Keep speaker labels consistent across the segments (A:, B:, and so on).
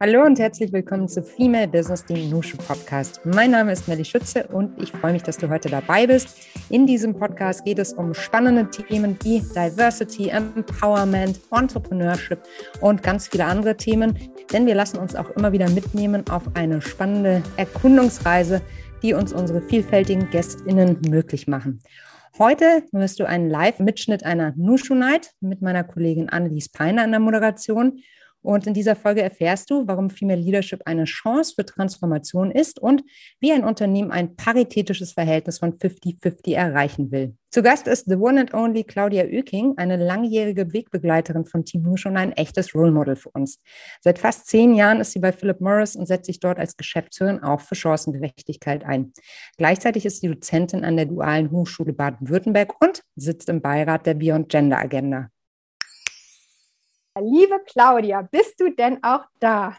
A: Hallo und herzlich willkommen zu Female Business, dem Nushu Podcast. Mein Name ist Nelly Schütze und ich freue mich, dass du heute dabei bist. In diesem Podcast geht es um spannende Themen wie Diversity, Empowerment, Entrepreneurship und ganz viele andere Themen, denn wir lassen uns auch immer wieder mitnehmen auf eine spannende Erkundungsreise, die uns unsere vielfältigen GästInnen möglich machen. Heute wirst du einen Live-Mitschnitt einer Nushu Night mit meiner Kollegin Annelies Peiner in der Moderation und in dieser Folge erfährst du, warum Female Leadership eine Chance für Transformation ist und wie ein Unternehmen ein paritätisches Verhältnis von 50-50 erreichen will. Zu Gast ist the one and only Claudia Oeking, eine langjährige Wegbegleiterin von Team Nu schon ein echtes Role Model für uns. Seit fast zehn Jahren ist sie bei Philip Morris und setzt sich dort als Geschäftsführerin auch für Chancengerechtigkeit ein. Gleichzeitig ist sie Dozentin an der Dualen Hochschule Baden-Württemberg und sitzt im Beirat der Beyond Gender Agenda.
B: Liebe Claudia, bist du denn auch da?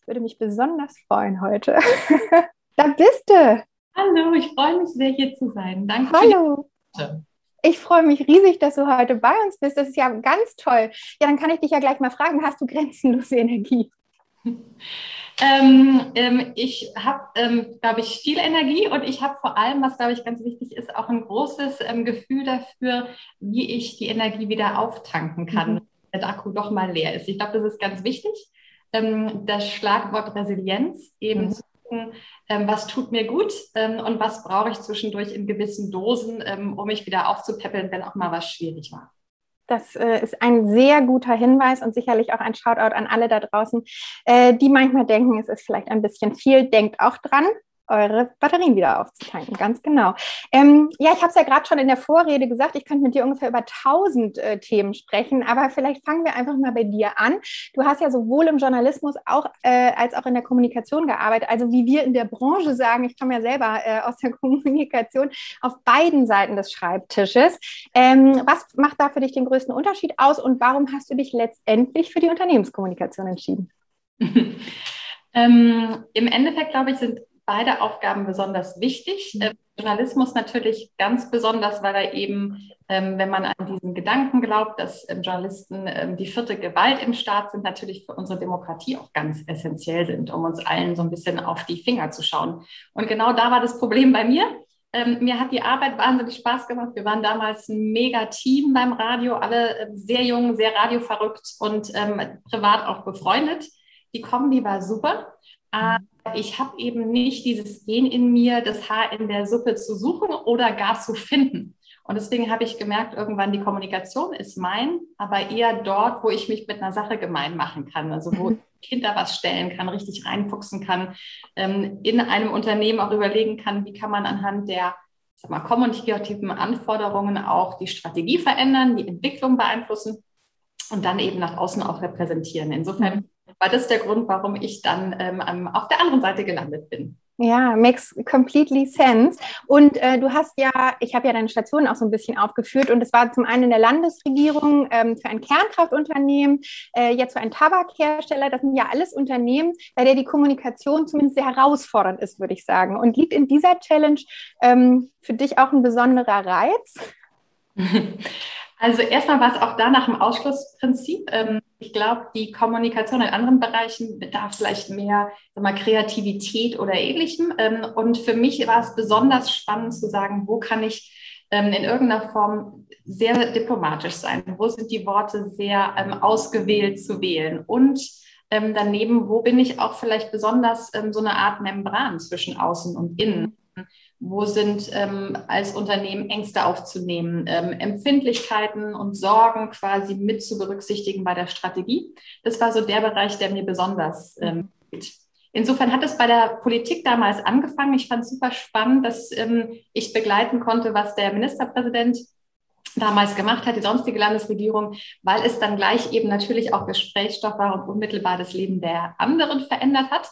B: Ich würde mich besonders freuen heute. da bist du.
C: Hallo, ich freue mich sehr, hier zu sein. Danke.
B: Hallo. Ich freue mich riesig, dass du heute bei uns bist. Das ist ja ganz toll. Ja, dann kann ich dich ja gleich mal fragen, hast du grenzenlose Energie?
C: Ähm, ähm, ich habe, ähm, glaube ich, viel Energie und ich habe vor allem, was, glaube ich, ganz wichtig ist, auch ein großes ähm, Gefühl dafür, wie ich die Energie wieder auftanken kann. Mhm Akku doch mal leer ist. Ich glaube, das ist ganz wichtig. Ähm, das Schlagwort Resilienz eben mhm. zu gucken, ähm, was tut mir gut ähm, und was brauche ich zwischendurch in gewissen Dosen, um mich wieder aufzupäppeln, wenn auch mal was schwierig war.
B: Das äh, ist ein sehr guter Hinweis und sicherlich auch ein Shoutout an alle da draußen, äh, die manchmal denken, es ist vielleicht ein bisschen viel. Denkt auch dran, eure Batterien wieder aufzutanken. Ganz genau. Ähm, ja, ich habe es ja gerade schon in der Vorrede gesagt, ich könnte mit dir ungefähr über 1000 äh, Themen sprechen, aber vielleicht fangen wir einfach mal bei dir an. Du hast ja sowohl im Journalismus auch, äh, als auch in der Kommunikation gearbeitet. Also wie wir in der Branche sagen, ich komme ja selber äh, aus der Kommunikation, auf beiden Seiten des Schreibtisches. Ähm, was macht da für dich den größten Unterschied aus und warum hast du dich letztendlich für die Unternehmenskommunikation entschieden?
C: ähm, Im Endeffekt, glaube ich, sind beide Aufgaben besonders wichtig. Mhm. Journalismus natürlich ganz besonders, weil er eben, ähm, wenn man an diesen Gedanken glaubt, dass ähm, Journalisten ähm, die vierte Gewalt im Staat sind, natürlich für unsere Demokratie auch ganz essentiell sind, um uns allen so ein bisschen auf die Finger zu schauen. Und genau da war das Problem bei mir. Ähm, mir hat die Arbeit wahnsinnig Spaß gemacht. Wir waren damals ein mega Team beim Radio, alle äh, sehr jung, sehr radioverrückt und ähm, privat auch befreundet. Die Kombi war super. Aber ich habe eben nicht dieses Gen in mir, das Haar in der Suppe zu suchen oder gar zu finden. Und deswegen habe ich gemerkt, irgendwann die Kommunikation ist mein, aber eher dort, wo ich mich mit einer Sache gemein machen kann. Also wo mhm. ich hinter was stellen kann, richtig reinfuchsen kann, ähm, in einem Unternehmen auch überlegen kann, wie kann man anhand der sag mal, kommunikativen Anforderungen auch die Strategie verändern, die Entwicklung beeinflussen und dann eben nach außen auch repräsentieren. Insofern mhm war das der Grund, warum ich dann ähm, auf der anderen Seite gelandet bin.
B: Ja, makes completely sense. Und äh, du hast ja, ich habe ja deine Station auch so ein bisschen aufgeführt und es war zum einen in der Landesregierung ähm, für ein Kernkraftunternehmen, äh, jetzt für einen Tabakhersteller. Das sind ja alles Unternehmen, bei der die Kommunikation zumindest sehr herausfordernd ist, würde ich sagen. Und liegt in dieser Challenge ähm, für dich auch ein besonderer Reiz?
C: Also erstmal war es auch da nach dem Ausschlussprinzip. Ähm, ich glaube, die Kommunikation in anderen Bereichen bedarf vielleicht mehr mal, Kreativität oder ähnlichem. Ähm, und für mich war es besonders spannend zu sagen, wo kann ich ähm, in irgendeiner Form sehr diplomatisch sein? Wo sind die Worte sehr ausgewählt zu wählen? Und daneben, wo bin ich auch vielleicht besonders so eine Art Membran zwischen außen und innen? Wo sind ähm, als Unternehmen Ängste aufzunehmen, ähm, Empfindlichkeiten und Sorgen quasi mit zu berücksichtigen bei der Strategie? Das war so der Bereich, der mir besonders ähm, geht. Insofern hat es bei der Politik damals angefangen. Ich fand es super spannend, dass ähm, ich begleiten konnte, was der Ministerpräsident damals gemacht hat, die sonstige Landesregierung, weil es dann gleich eben natürlich auch Gesprächsstoff war und unmittelbar das Leben der anderen verändert hat.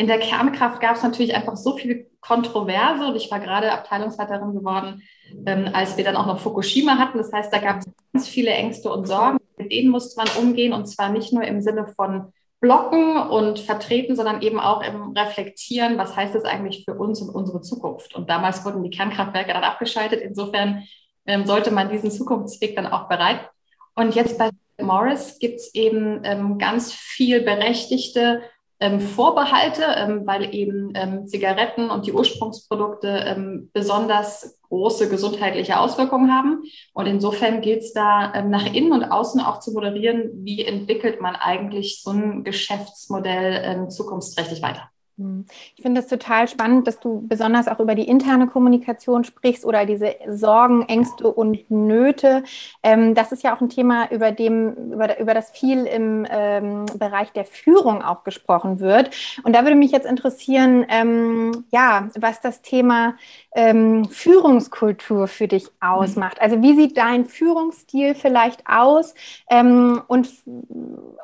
C: In der Kernkraft gab es natürlich einfach so viel Kontroverse und ich war gerade Abteilungsleiterin geworden, ähm, als wir dann auch noch Fukushima hatten. Das heißt, da gab es ganz viele Ängste und Sorgen. Mit denen musste man umgehen und zwar nicht nur im Sinne von blocken und vertreten, sondern eben auch im Reflektieren, was heißt das eigentlich für uns und unsere Zukunft. Und damals wurden die Kernkraftwerke dann abgeschaltet. Insofern ähm, sollte man diesen Zukunftsweg dann auch bereit. Und jetzt bei Morris gibt es eben ähm, ganz viel berechtigte ähm, Vorbehalte, ähm, weil eben ähm, Zigaretten und die Ursprungsprodukte ähm, besonders große gesundheitliche Auswirkungen haben. Und insofern gilt es da ähm, nach innen und außen auch zu moderieren, wie entwickelt man eigentlich so ein Geschäftsmodell ähm, zukunftsträchtig weiter.
B: Hm. Ich finde es total spannend, dass du besonders auch über die interne Kommunikation sprichst oder diese Sorgen, Ängste und Nöte. Ähm, das ist ja auch ein Thema, über, dem, über, über das viel im ähm, Bereich der Führung auch gesprochen wird. Und da würde mich jetzt interessieren, ähm, ja, was das Thema Führungskultur für dich ausmacht. Also wie sieht dein Führungsstil vielleicht aus? Und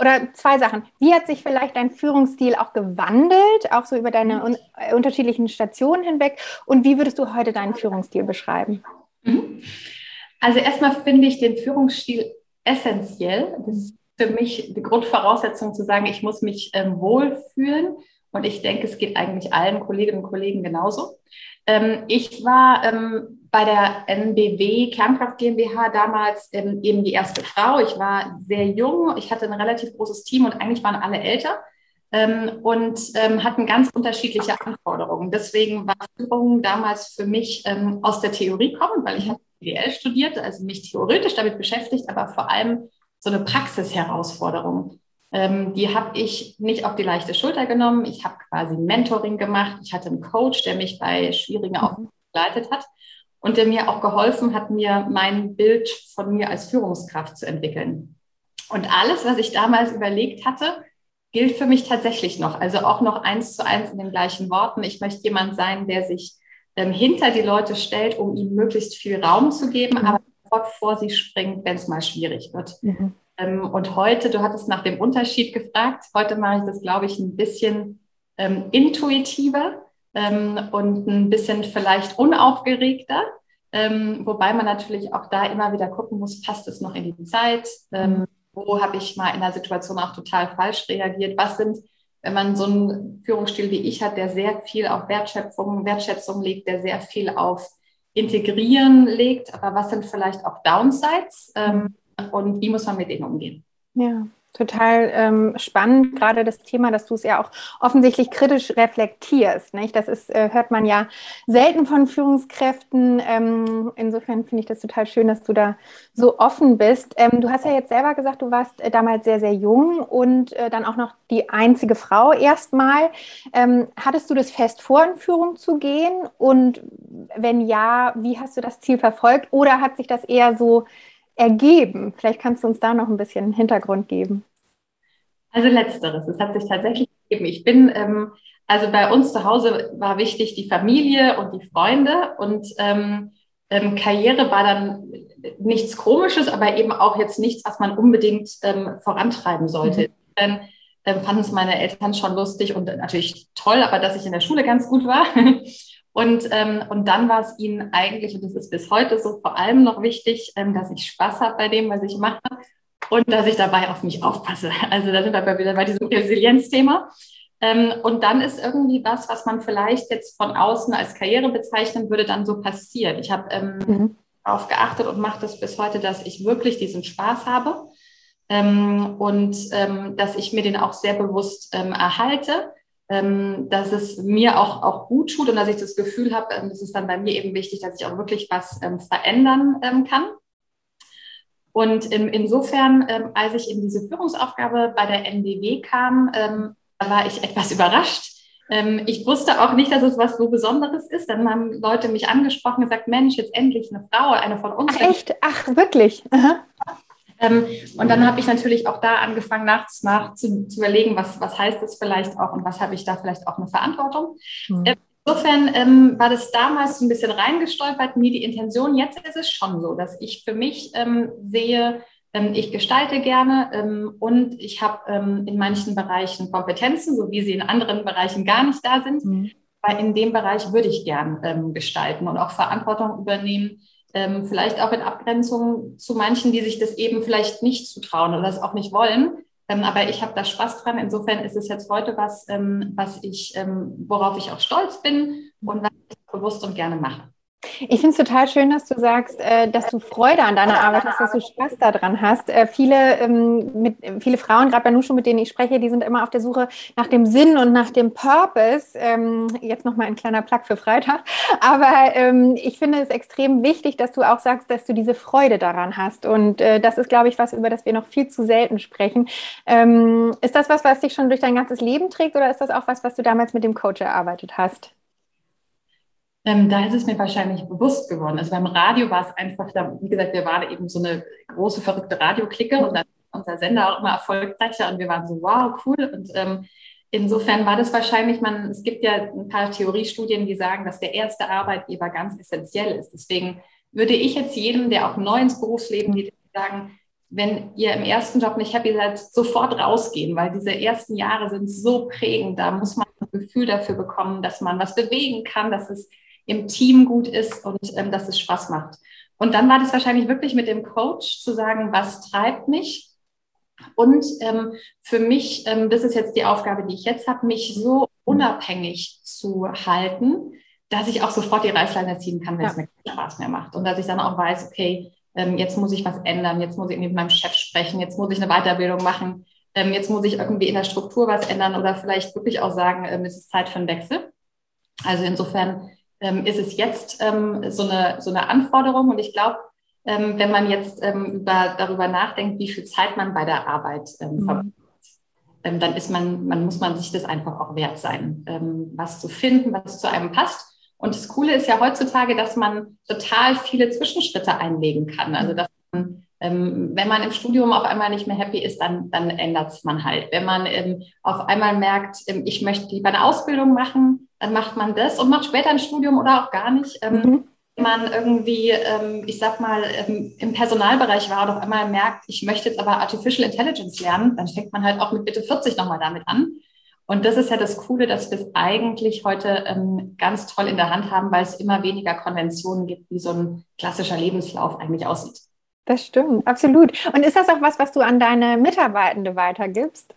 B: oder zwei Sachen. Wie hat sich vielleicht dein Führungsstil auch gewandelt, auch so über deine un äh, unterschiedlichen Stationen hinweg? Und wie würdest du heute deinen Führungsstil beschreiben?
C: Mhm. Also erstmal finde ich den Führungsstil essentiell. Das ist für mich die Grundvoraussetzung zu sagen, ich muss mich ähm, wohlfühlen. Und ich denke, es geht eigentlich allen Kolleginnen und Kollegen genauso. Ähm, ich war ähm, bei der NBW Kernkraft GmbH damals ähm, eben die erste Frau. Ich war sehr jung. Ich hatte ein relativ großes Team und eigentlich waren alle älter ähm, und ähm, hatten ganz unterschiedliche Anforderungen. Deswegen war Führung damals für mich ähm, aus der Theorie kommend, weil ich hatte BWL studiert, also mich theoretisch damit beschäftigt, aber vor allem so eine Praxisherausforderung. Ähm, die habe ich nicht auf die leichte Schulter genommen. Ich habe quasi Mentoring gemacht. Ich hatte einen Coach, der mich bei schwierigen mhm. Aufgaben begleitet hat und der mir auch geholfen hat, mir mein Bild von mir als Führungskraft zu entwickeln. Und alles, was ich damals überlegt hatte, gilt für mich tatsächlich noch. Also auch noch eins zu eins in den gleichen Worten. Ich möchte jemand sein, der sich ähm, hinter die Leute stellt, um ihnen möglichst viel Raum zu geben, mhm. aber sofort vor sie springt, wenn es mal schwierig wird. Mhm. Ähm, und heute, du hattest nach dem Unterschied gefragt, heute mache ich das, glaube ich, ein bisschen ähm, intuitiver ähm, und ein bisschen vielleicht unaufgeregter. Ähm, wobei man natürlich auch da immer wieder gucken muss, passt es noch in die Zeit? Ähm, wo habe ich mal in der Situation auch total falsch reagiert? Was sind, wenn man so einen Führungsstil wie ich hat, der sehr viel auf Wertschöpfung, Wertschätzung legt, der sehr viel auf Integrieren legt, aber was sind vielleicht auch Downsides? Ähm, und wie muss man mit denen umgehen.
B: Ja, total ähm, spannend, gerade das Thema, dass du es ja auch offensichtlich kritisch reflektierst. Nicht? Das ist, äh, hört man ja selten von Führungskräften. Ähm, insofern finde ich das total schön, dass du da so offen bist. Ähm, du hast ja jetzt selber gesagt, du warst äh, damals sehr, sehr jung und äh, dann auch noch die einzige Frau erstmal. Ähm, hattest du das fest vor, in Führung zu gehen? Und wenn ja, wie hast du das Ziel verfolgt? Oder hat sich das eher so ergeben? Vielleicht kannst du uns da noch ein bisschen Hintergrund geben.
C: Also letzteres, es hat sich tatsächlich ergeben. Ich bin, ähm, also bei uns zu Hause war wichtig die Familie und die Freunde und ähm, ähm, Karriere war dann nichts Komisches, aber eben auch jetzt nichts, was man unbedingt ähm, vorantreiben sollte. Mhm. Dann ähm, fanden es meine Eltern schon lustig und natürlich toll, aber dass ich in der Schule ganz gut war. Und, ähm, und dann war es ihnen eigentlich, und das ist bis heute so, vor allem noch wichtig, ähm, dass ich Spaß habe bei dem, was ich mache und dass ich dabei auf mich aufpasse. Also da sind wir wieder bei diesem Resilienzthema. Ähm, und dann ist irgendwie was, was man vielleicht jetzt von außen als Karriere bezeichnen würde, dann so passiert. Ich habe ähm, mhm. darauf geachtet und mache das bis heute, dass ich wirklich diesen Spaß habe ähm, und ähm, dass ich mir den auch sehr bewusst ähm, erhalte dass es mir auch, auch gut tut und dass ich das Gefühl habe, ähm, das ist dann bei mir eben wichtig, dass ich auch wirklich was ähm, verändern ähm, kann. Und in, insofern, ähm, als ich in diese Führungsaufgabe bei der NDW kam, ähm, da war ich etwas überrascht. ich wusste auch nicht, dass es was so Besonderes ist. Dann haben Leute mich angesprochen und gesagt, Mensch, jetzt endlich eine Frau, eine von uns.
B: Ach, echt? Ach, wirklich? Aha.
C: Ähm, und dann habe ich natürlich auch da angefangen nach, nach zu, zu, überlegen, was, was heißt das vielleicht auch und was habe ich da vielleicht auch eine Verantwortung. Mhm. Insofern ähm, war das damals ein bisschen reingestolpert, nie die Intention. Jetzt ist es schon so, dass ich für mich ähm, sehe, ähm, ich gestalte gerne ähm, und ich habe ähm, in manchen Bereichen Kompetenzen, so wie sie in anderen Bereichen gar nicht da sind. Mhm. Weil in dem Bereich würde ich gern gestalten und auch Verantwortung übernehmen ähm, vielleicht auch in Abgrenzung zu manchen, die sich das eben vielleicht nicht zutrauen oder das auch nicht wollen. Ähm, aber ich habe da Spaß dran. Insofern ist es jetzt heute was, ähm, was ich, ähm, worauf ich auch stolz bin und was ich bewusst und gerne mache.
B: Ich finde es total schön, dass du sagst, äh, dass du Freude an deiner Arbeit hast, dass du Spaß daran hast. Äh, viele, ähm, mit, viele Frauen, gerade bei Nushu, mit denen ich spreche, die sind immer auf der Suche nach dem Sinn und nach dem Purpose. Ähm, jetzt nochmal ein kleiner Plug für Freitag. Aber ähm, ich finde es extrem wichtig, dass du auch sagst, dass du diese Freude daran hast. Und äh, das ist, glaube ich, was, über das wir noch viel zu selten sprechen. Ist das was, was dich schon durch dein ganzes Leben trägt oder ist das auch was, was du damals mit dem Coach erarbeitet hast?
C: Ähm, da ist es mir wahrscheinlich bewusst geworden. Also beim Radio war es einfach, da, wie gesagt, wir waren eben so eine große, verrückte Radioklicke und dann unser Sender auch immer erfolgreicher und wir waren so, wow, cool. Und ähm, insofern war das wahrscheinlich, man, es gibt ja ein paar Theoriestudien, die sagen, dass der erste Arbeitgeber ganz essentiell ist. Deswegen würde ich jetzt jedem, der auch neu ins Berufsleben geht, sagen, wenn ihr im ersten Job nicht happy seid, sofort rausgehen, weil diese ersten Jahre sind so prägend. Da muss man ein Gefühl dafür bekommen, dass man was bewegen kann, dass es im Team gut ist und ähm, dass es Spaß macht. Und dann war das wahrscheinlich wirklich mit dem Coach zu sagen, was treibt mich? Und ähm, für mich, ähm, das ist jetzt die Aufgabe, die ich jetzt habe, mich so unabhängig zu halten, dass ich auch sofort die Reißleine ziehen kann, wenn ja. es mir keinen Spaß mehr macht. Und dass ich dann auch weiß, okay, ähm, jetzt muss ich was ändern, jetzt muss ich mit meinem Chef sprechen, jetzt muss ich eine Weiterbildung machen, ähm, jetzt muss ich irgendwie in der Struktur was ändern oder vielleicht wirklich auch sagen, ähm, es ist Zeit für einen Wechsel. Also insofern ähm, ist es jetzt ähm, so, eine, so eine Anforderung. Und ich glaube, ähm, wenn man jetzt ähm, über, darüber nachdenkt, wie viel Zeit man bei der Arbeit ähm, mhm. verbringt, ähm, dann ist man, man muss man sich das einfach auch wert sein, was zu finden, was zu einem passt. Und das Coole ist ja heutzutage, dass man total viele Zwischenschritte einlegen kann. Also dass man ähm, wenn man im Studium auf einmal nicht mehr happy ist, dann, dann ändert es man halt. Wenn man ähm, auf einmal merkt, ähm, ich möchte lieber eine Ausbildung machen, dann macht man das und macht später ein Studium oder auch gar nicht. Ähm, mhm. Wenn man irgendwie, ähm, ich sag mal, ähm, im Personalbereich war und auf einmal merkt, ich möchte jetzt aber Artificial Intelligence lernen, dann fängt man halt auch mit Bitte 40 nochmal damit an. Und das ist ja das Coole, dass wir es eigentlich heute ähm, ganz toll in der Hand haben, weil es immer weniger Konventionen gibt, wie so ein klassischer Lebenslauf eigentlich aussieht.
B: Das stimmt, absolut. Und ist das auch was, was du an deine Mitarbeitende weitergibst?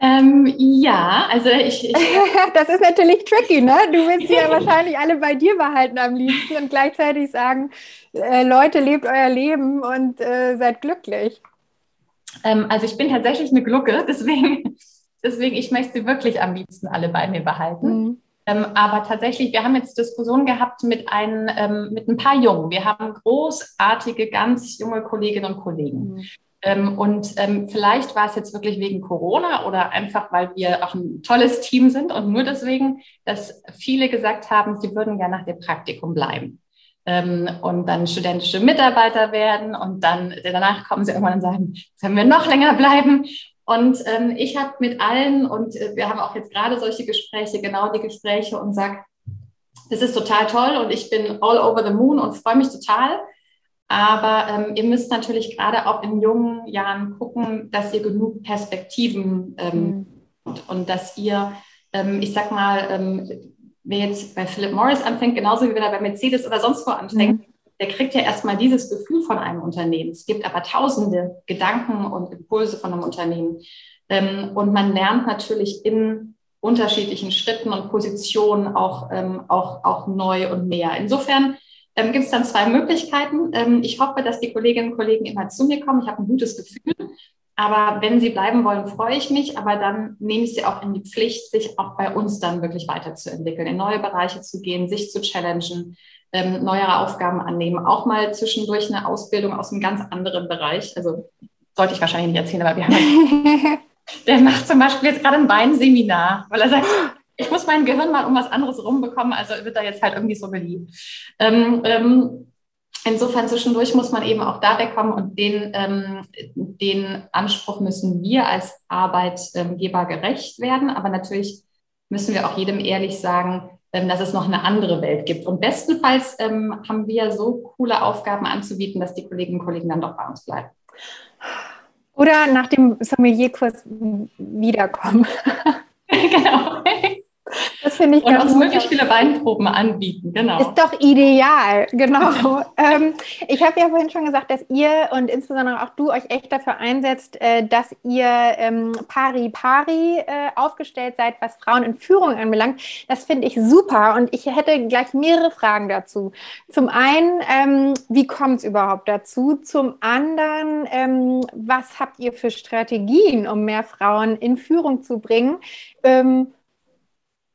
C: Ähm, ja, also ich, ich
B: das ist natürlich tricky, ne? Du willst sie ja wahrscheinlich alle bei dir behalten am liebsten und gleichzeitig sagen, äh, Leute, lebt euer Leben und äh, seid glücklich.
C: Ähm, also ich bin tatsächlich eine Glucke, deswegen, deswegen ich möchte sie wirklich am liebsten alle bei mir behalten. Mhm. Ähm, aber tatsächlich, wir haben jetzt Diskussionen gehabt mit, ein, ähm, mit ein paar Jungen. Wir haben großartige, ganz junge Kolleginnen und Kollegen. Mhm. Ähm, und ähm, vielleicht war es jetzt wirklich wegen Corona oder einfach, weil wir auch ein tolles Team sind und nur deswegen, dass viele gesagt haben, sie würden ja nach dem Praktikum bleiben. Ähm, und dann studentische Mitarbeiter werden und dann danach kommen sie irgendwann und sagen, können wir noch länger bleiben. Und ähm, ich habe mit allen, und äh, wir haben auch jetzt gerade solche Gespräche, genau die Gespräche und sage, das ist total toll und ich bin all over the moon und freue mich total. Aber ähm, ihr müsst natürlich gerade auch in jungen Jahren gucken, dass ihr genug Perspektiven ähm, mhm. und, und, dass ihr, ähm, ich sag mal, ähm, wer jetzt bei Philip Morris anfängt, genauso wie wenn er bei Mercedes oder sonst wo anfängt, mhm der kriegt ja erstmal dieses Gefühl von einem Unternehmen. Es gibt aber tausende Gedanken und Impulse von einem Unternehmen. Ähm, und man lernt natürlich in unterschiedlichen Schritten und Positionen auch, ähm, auch, auch neu und mehr. Insofern ähm, gibt es dann zwei Möglichkeiten. Ich hoffe, dass die Kolleginnen und Kollegen immer zu mir kommen. Ich habe ein gutes Gefühl. Aber wenn sie bleiben wollen, freue ich mich. Aber dann nehme ich sie auch in die Pflicht, sich auch bei uns dann wirklich weiterzuentwickeln, in neue Bereiche zu gehen, sich zu challengen, ähm, neuere Aufgaben annehmen. Auch mal zwischendurch eine Ausbildung aus einem ganz anderen Bereich. Also sollte ich wahrscheinlich nicht erzählen, aber wir haben. der macht zum Beispiel jetzt gerade ein Weinseminar, weil er sagt, ich muss mein Gehirn mal um was anderes rumbekommen, also wird er jetzt halt irgendwie so beliebt. Ähm, ähm, insofern zwischendurch muss man eben auch da wegkommen und den, ähm, den Anspruch müssen wir als Arbeitgeber gerecht werden. Aber natürlich müssen wir auch jedem ehrlich sagen, dass es noch eine andere Welt gibt. Und bestenfalls ähm, haben wir so coole Aufgaben anzubieten, dass die Kolleginnen und Kollegen dann doch bei uns bleiben.
B: Oder nach dem Sommelierkurs wiederkommen. genau. Das finde ich
C: Und uns möglichst viele Weinproben anbieten, genau.
B: Ist doch ideal, genau. ähm, ich habe ja vorhin schon gesagt, dass ihr und insbesondere auch du euch echt dafür einsetzt, äh, dass ihr ähm, pari pari äh, aufgestellt seid, was Frauen in Führung anbelangt. Das finde ich super und ich hätte gleich mehrere Fragen dazu. Zum einen, ähm, wie kommt es überhaupt dazu? Zum anderen, ähm, was habt ihr für Strategien, um mehr Frauen in Führung zu bringen?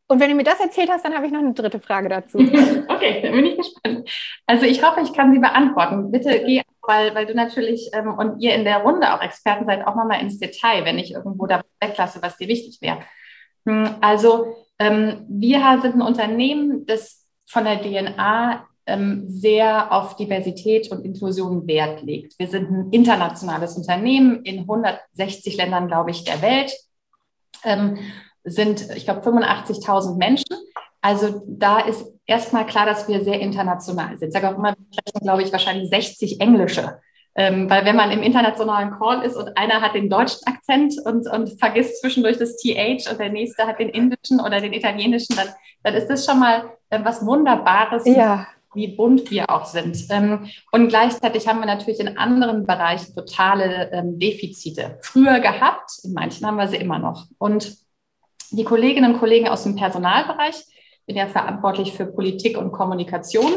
B: Ähm, und wenn du mir das erzählt hast, dann habe ich noch eine dritte Frage dazu.
C: Okay, dann bin ich gespannt. Also ich hoffe, ich kann sie beantworten. Bitte geh, weil, weil du natürlich ähm, und ihr in der Runde auch Experten seid, auch nochmal ins Detail, wenn ich irgendwo da weglasse, was dir wichtig wäre. Hm, also ähm, wir sind ein Unternehmen, das von der DNA ähm, sehr auf Diversität und Inklusion Wert legt. Wir sind ein internationales Unternehmen in 160 Ländern, glaube ich, der Welt. Sind, ich glaube, 85.000 Menschen. Also da ist erstmal klar, dass wir sehr international sind. Ich sage auch immer, wir sprechen, glaube ich, wahrscheinlich 60 Englische. Ähm, weil wenn man im internationalen Call ist und einer hat den deutschen Akzent und, und vergisst zwischendurch das TH und der nächste hat den indischen oder den italienischen, dann, dann ist das schon mal äh, was Wunderbares,
B: ja.
C: wie bunt wir auch sind. Ähm, und gleichzeitig haben wir natürlich in anderen Bereichen totale ähm, Defizite. Früher gehabt, in manchen haben wir sie immer noch. Und die Kolleginnen und Kollegen aus dem Personalbereich, bin ja verantwortlich für Politik und Kommunikation,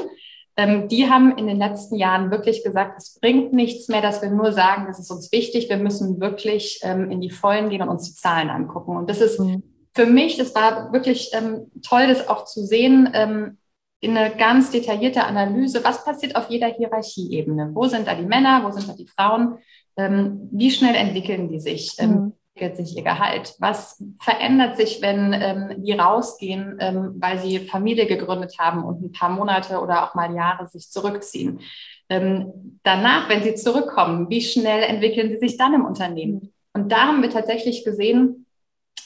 C: ähm, die haben in den letzten Jahren wirklich gesagt, es bringt nichts mehr, dass wir nur sagen, das ist uns wichtig, wir müssen wirklich ähm, in die Vollen gehen und uns die Zahlen angucken. Und das ist mhm. für mich, das war wirklich ähm, toll, das auch zu sehen, in eine ganz detaillierte Analyse, was passiert auf jeder Hierarchieebene. Wo sind da die Männer, wo sind da die Frauen? Wie schnell entwickeln die sich? Mhm entwickelt sich ihr Gehalt? Was verändert sich, wenn ähm, die rausgehen, ähm, weil sie Familie gegründet haben und ein paar Monate oder auch mal Jahre sich zurückziehen? Ähm, danach, wenn sie zurückkommen, wie schnell entwickeln sie sich dann im Unternehmen? Und da haben wir tatsächlich gesehen,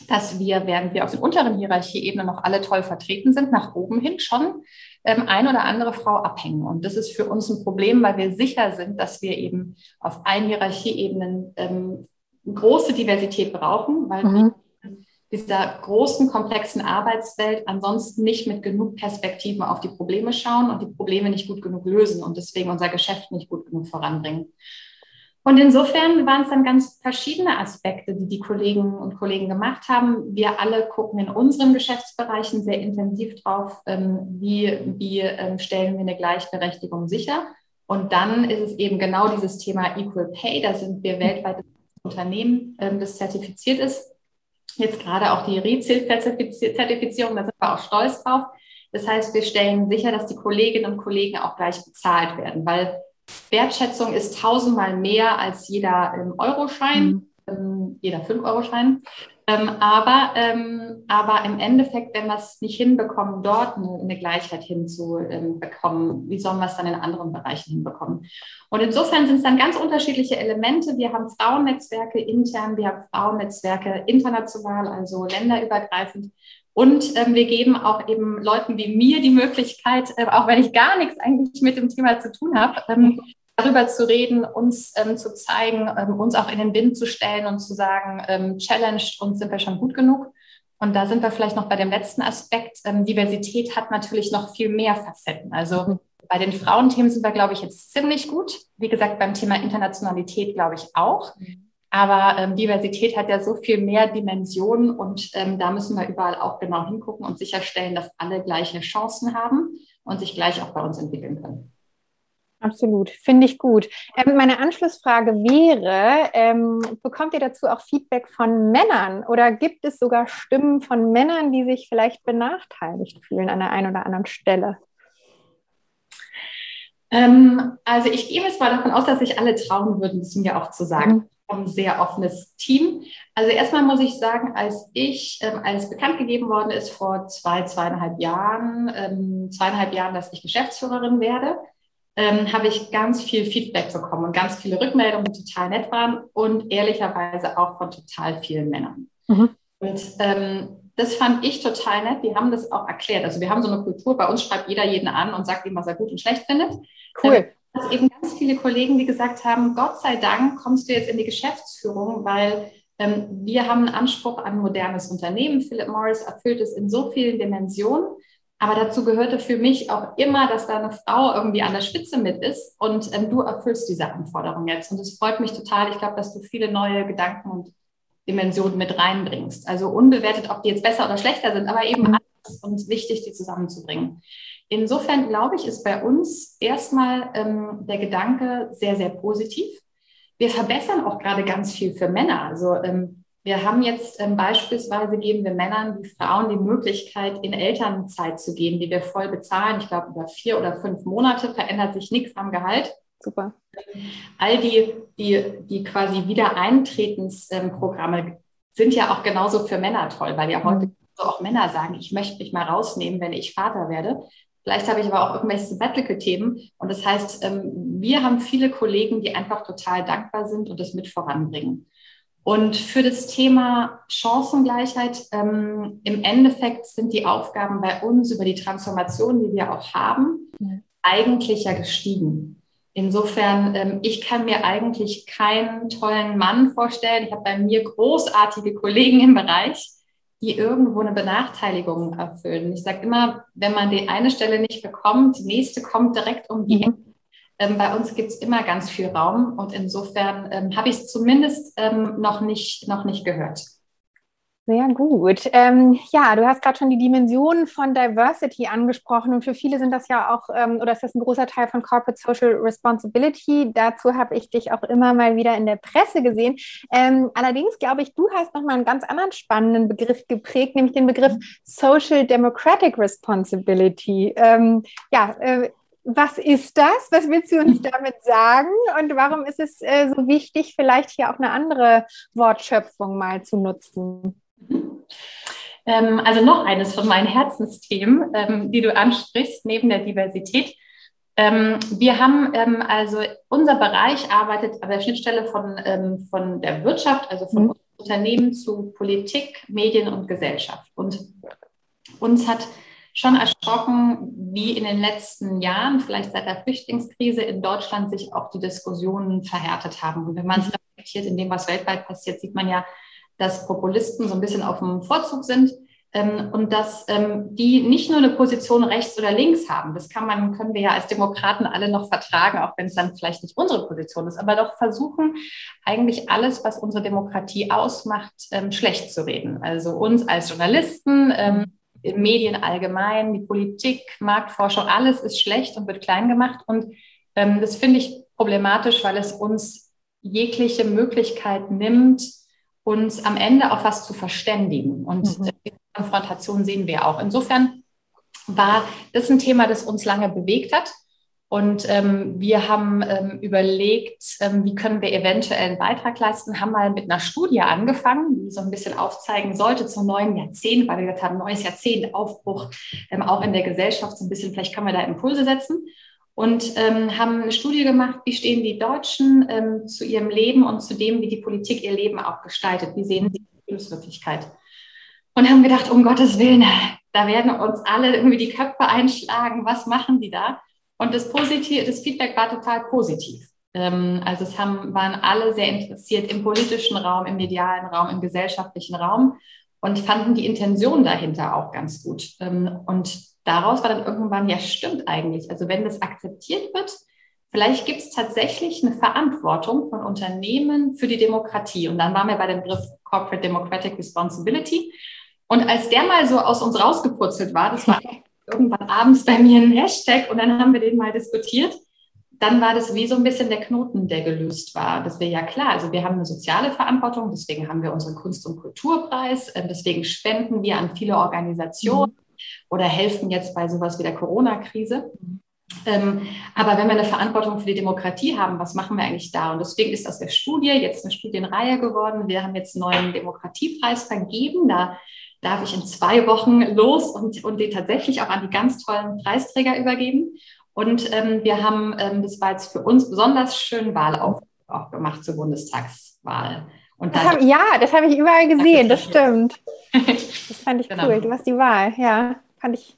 C: dass wir, während wir auf den unteren Hierarchieebenen noch alle toll vertreten sind, nach oben hin schon ähm, ein oder andere Frau abhängen. Und das ist für uns ein Problem, weil wir sicher sind, dass wir eben auf allen Hierarchieebenen ähm, große Diversität brauchen, weil mhm. dieser großen, komplexen Arbeitswelt ansonsten nicht mit genug Perspektiven auf die Probleme schauen und die Probleme nicht gut genug lösen und deswegen unser Geschäft nicht gut genug voranbringen. Und insofern waren es dann ganz verschiedene Aspekte, die die Kolleginnen und Kollegen gemacht haben. Wir alle gucken in unseren Geschäftsbereichen sehr intensiv drauf, ähm, wie, wie ähm, stellen wir eine Gleichberechtigung sicher. Und dann ist es eben genau dieses Thema Equal Pay. Da sind wir weltweit Unternehmen, ähm, das zertifiziert ist. Jetzt gerade auch die RECIL-Zertifizierung, da sind wir auch stolz drauf. Das heißt, wir stellen sicher, dass die Kolleginnen und Kollegen auch gleich bezahlt werden, weil Wertschätzung ist tausendmal mehr als jeder ähm, Euroschein, mhm. ähm, jeder 5-Euro-Schein. Ähm, aber, ähm, aber im Endeffekt, wenn wir es nicht hinbekommen, dort eine, Gleichheit hinzubekommen, ähm, wie sollen wir es dann in anderen Bereichen hinbekommen? Und insofern sind es dann ganz unterschiedliche Elemente. Wir haben Frauennetzwerke intern, wir haben Frauennetzwerke international, also länderübergreifend. Und ähm, wir geben auch eben Leuten wie mir die Möglichkeit, äh, auch wenn ich gar nichts eigentlich mit dem Thema zu tun habe, ähm, darüber zu reden, uns ähm, zu zeigen, ähm, uns auch in den Wind zu stellen und zu sagen, ähm, challenged uns sind wir schon gut genug. Und da sind wir vielleicht noch bei dem letzten Aspekt. Ähm, Diversität hat natürlich noch viel mehr Facetten. Also mhm. bei den Frauenthemen sind wir, glaube ich, jetzt ziemlich gut. Wie gesagt, beim Thema Internationalität glaube ich auch. Mhm. Aber ähm, Diversität hat ja so viel mehr Dimensionen und ähm, da müssen wir überall auch genau hingucken und sicherstellen, dass alle gleiche Chancen haben und sich gleich auch bei uns entwickeln können.
B: Absolut, finde ich gut. Ähm, meine Anschlussfrage wäre, ähm, bekommt ihr dazu auch Feedback von Männern oder gibt es sogar Stimmen von Männern, die sich vielleicht benachteiligt fühlen an der einen oder anderen Stelle?
C: Ähm, also ich gehe jetzt mal davon aus, dass sich alle trauen würden, das mir auch zu sagen. Mhm. Ein sehr offenes Team. Also erstmal muss ich sagen, als ich, ähm, als bekannt gegeben worden ist vor zwei, zweieinhalb Jahren, ähm, zweieinhalb Jahren, dass ich Geschäftsführerin werde, ähm, habe ich ganz viel Feedback bekommen und ganz viele Rückmeldungen, die total nett waren und ehrlicherweise auch von total vielen Männern. Mhm. Und ähm, das fand ich total nett. Die haben das auch erklärt. Also wir haben so eine Kultur, bei uns schreibt jeder jeden an und sagt ihm, was er gut und schlecht findet.
B: Cool. Ähm,
C: also eben ganz viele Kollegen, die gesagt haben, Gott sei Dank kommst du jetzt in die Geschäftsführung, weil Ähm, wir haben einen Anspruch an modernes Unternehmen. Philip Morris erfüllt es in so vielen Dimensionen. Aber dazu gehörte für mich auch immer, dass da eine Frau irgendwie an der Spitze mit ist und ähm, du erfüllst diese Anforderung jetzt. Und es freut mich total. Ich glaube, dass du viele neue Gedanken und Dimensionen mit reinbringst. Also unbewertet, ob die jetzt besser oder schlechter sind, aber eben anders und wichtig, die zusammenzubringen. Insofern glaube ich, ist bei uns erstmal ähm, der Gedanke sehr, sehr positiv. Wir verbessern auch gerade ganz viel für Männer. Also ähm, wir haben jetzt ähm, beispielsweise geben wir Männern wie Frauen die Möglichkeit, in Elternzeit zu gehen, die wir voll bezahlen. Ich glaube, über vier oder fünf Monate verändert sich nichts am Gehalt.
B: Super.
C: All die, die, die quasi Wiedereintretensprogramme sind ja auch genauso für Männer toll, weil ja heute mhm. auch Männer sagen, ich möchte mich mal rausnehmen, wenn ich Vater werde. Vielleicht habe ich aber auch irgendwelche Sabbatical-Themen. Und das heißt, ähm, wir haben viele Kollegen, die einfach total dankbar sind und das mit voranbringen. Und für das Thema Chancengleichheit, ähm, im Endeffekt sind die Aufgaben bei uns über die Transformation, die wir auch haben, eigentlich ja gestiegen. Insofern, ähm, ich kann mir eigentlich keinen tollen Mann vorstellen. Ich habe bei mir großartige Kollegen im Bereich, die irgendwo eine Benachteiligung erfüllen. Ich sage immer, wenn man die eine Stelle nicht bekommt, die nächste kommt direkt um die mhm. Ähm, bei uns gibt es immer ganz viel Raum und insofern ähm, habe ich es zumindest ähm, noch, nicht, noch nicht gehört.
B: Sehr gut. Ähm, ja, du hast gerade schon die Dimensionen von Diversity angesprochen und für viele sind das ja auch, ähm, oder ist das ein großer Teil von Corporate Social Responsibility. Dazu habe ich dich auch immer mal wieder in der Presse gesehen. Ähm, allerdings glaube ich, du hast nochmal einen ganz anderen spannenden Begriff geprägt, nämlich den Begriff Social Democratic Responsibility. Ja, äh, was ist das? Was willst du uns damit sagen? Und warum ist es äh, so wichtig, vielleicht hier auch eine andere Wortschöpfung mal zu nutzen?
C: Ähm, also noch eines von meinen Herzensthemen, ähm, die du ansprichst, neben der Diversität. Ähm, wir haben ähm, also, unser Bereich arbeitet an der Schnittstelle von, ähm, von der Wirtschaft, also von mhm. Unternehmen zu Politik, Medien und Gesellschaft. Und uns hat schon erschrocken, wie in den letzten Jahren, vielleicht seit der Flüchtlingskrise in Deutschland, sich auch die Diskussionen verhärtet haben. Und wenn man es reflektiert in dem, was weltweit passiert, sieht man ja, dass Populisten so ein bisschen auf dem Vorzug sind ähm, und dass ähm, die nicht nur eine Position rechts oder links haben. Das kann man, können wir ja als Demokraten alle noch vertragen, auch wenn es dann vielleicht nicht unsere Position ist, aber doch versuchen, eigentlich alles, was unsere Demokratie ausmacht, ähm, schlecht zu reden. Also uns als Journalisten, Medien allgemein, die Politik, Marktforschung, alles ist schlecht und wird klein gemacht. Und ähm, das finde ich problematisch, weil es uns jegliche Möglichkeit nimmt, uns am Ende auf was zu verständigen. Und mhm. die Konfrontation sehen wir auch. Insofern war das ein Thema, das uns lange bewegt hat. Und ähm, wir haben ähm, überlegt, ähm, wie können wir eventuell einen Beitrag leisten, haben mal mit einer Studie angefangen, die so ein bisschen aufzeigen sollte zum neuen Jahrzehnt, weil wir gesagt haben, neues Jahrzehnt, Aufbruch, ähm, auch in der Gesellschaft so ein bisschen, vielleicht kann man da Impulse setzen. Und ähm, haben eine Studie gemacht, wie stehen die Deutschen ähm, zu ihrem Leben und zu dem, wie die Politik ihr Leben auch gestaltet, wie sehen sie die Lebenswirklichkeit. Und haben gedacht, um Gottes Willen, da werden uns alle irgendwie die Köpfe einschlagen, was machen die da? Und das, Positiv, das Feedback war total positiv. Ähm, also es haben, waren alle sehr interessiert im politischen Raum, im medialen Raum, im gesellschaftlichen Raum und fanden die Intention dahinter auch ganz gut. Ähm, und daraus war dann irgendwann, ja stimmt eigentlich. Also wenn das akzeptiert wird, vielleicht gibt es tatsächlich eine Verantwortung von Unternehmen für die Demokratie. Und dann waren wir bei dem Begriff Corporate Democratic Responsibility. Und als der mal so aus uns rausgepurzelt war, das war irgendwann abends bei mir einen Hashtag und dann haben wir den mal diskutiert. Dann war das wie so ein bisschen der Knoten, der gelöst war. Das wäre ja klar. Also wir haben eine soziale Verantwortung, deswegen haben wir unseren Kunst- und Kulturpreis, äh, deswegen spenden wir an viele Organisationen oder helfen jetzt bei sowas wie der Corona-Krise. Ähm, aber wenn wir eine Verantwortung für die Demokratie haben, was machen wir eigentlich da? Und deswegen ist aus der Studie jetzt eine Studienreihe geworden. Wir haben jetzt einen neuen Demokratiepreis vergeben. Da darf ich in zwei Wochen los und, und den tatsächlich auch an die ganz tollen Preisträger übergeben. Und ähm, wir haben, ähm, das war jetzt für uns besonders schön, Wahlaufruf auch gemacht zur Bundestagswahl.
B: Und das hab, ja, das habe ich überall gesehen, das stimmt. Das fand ich genau. cool. Du hast die Wahl, ja, fand ich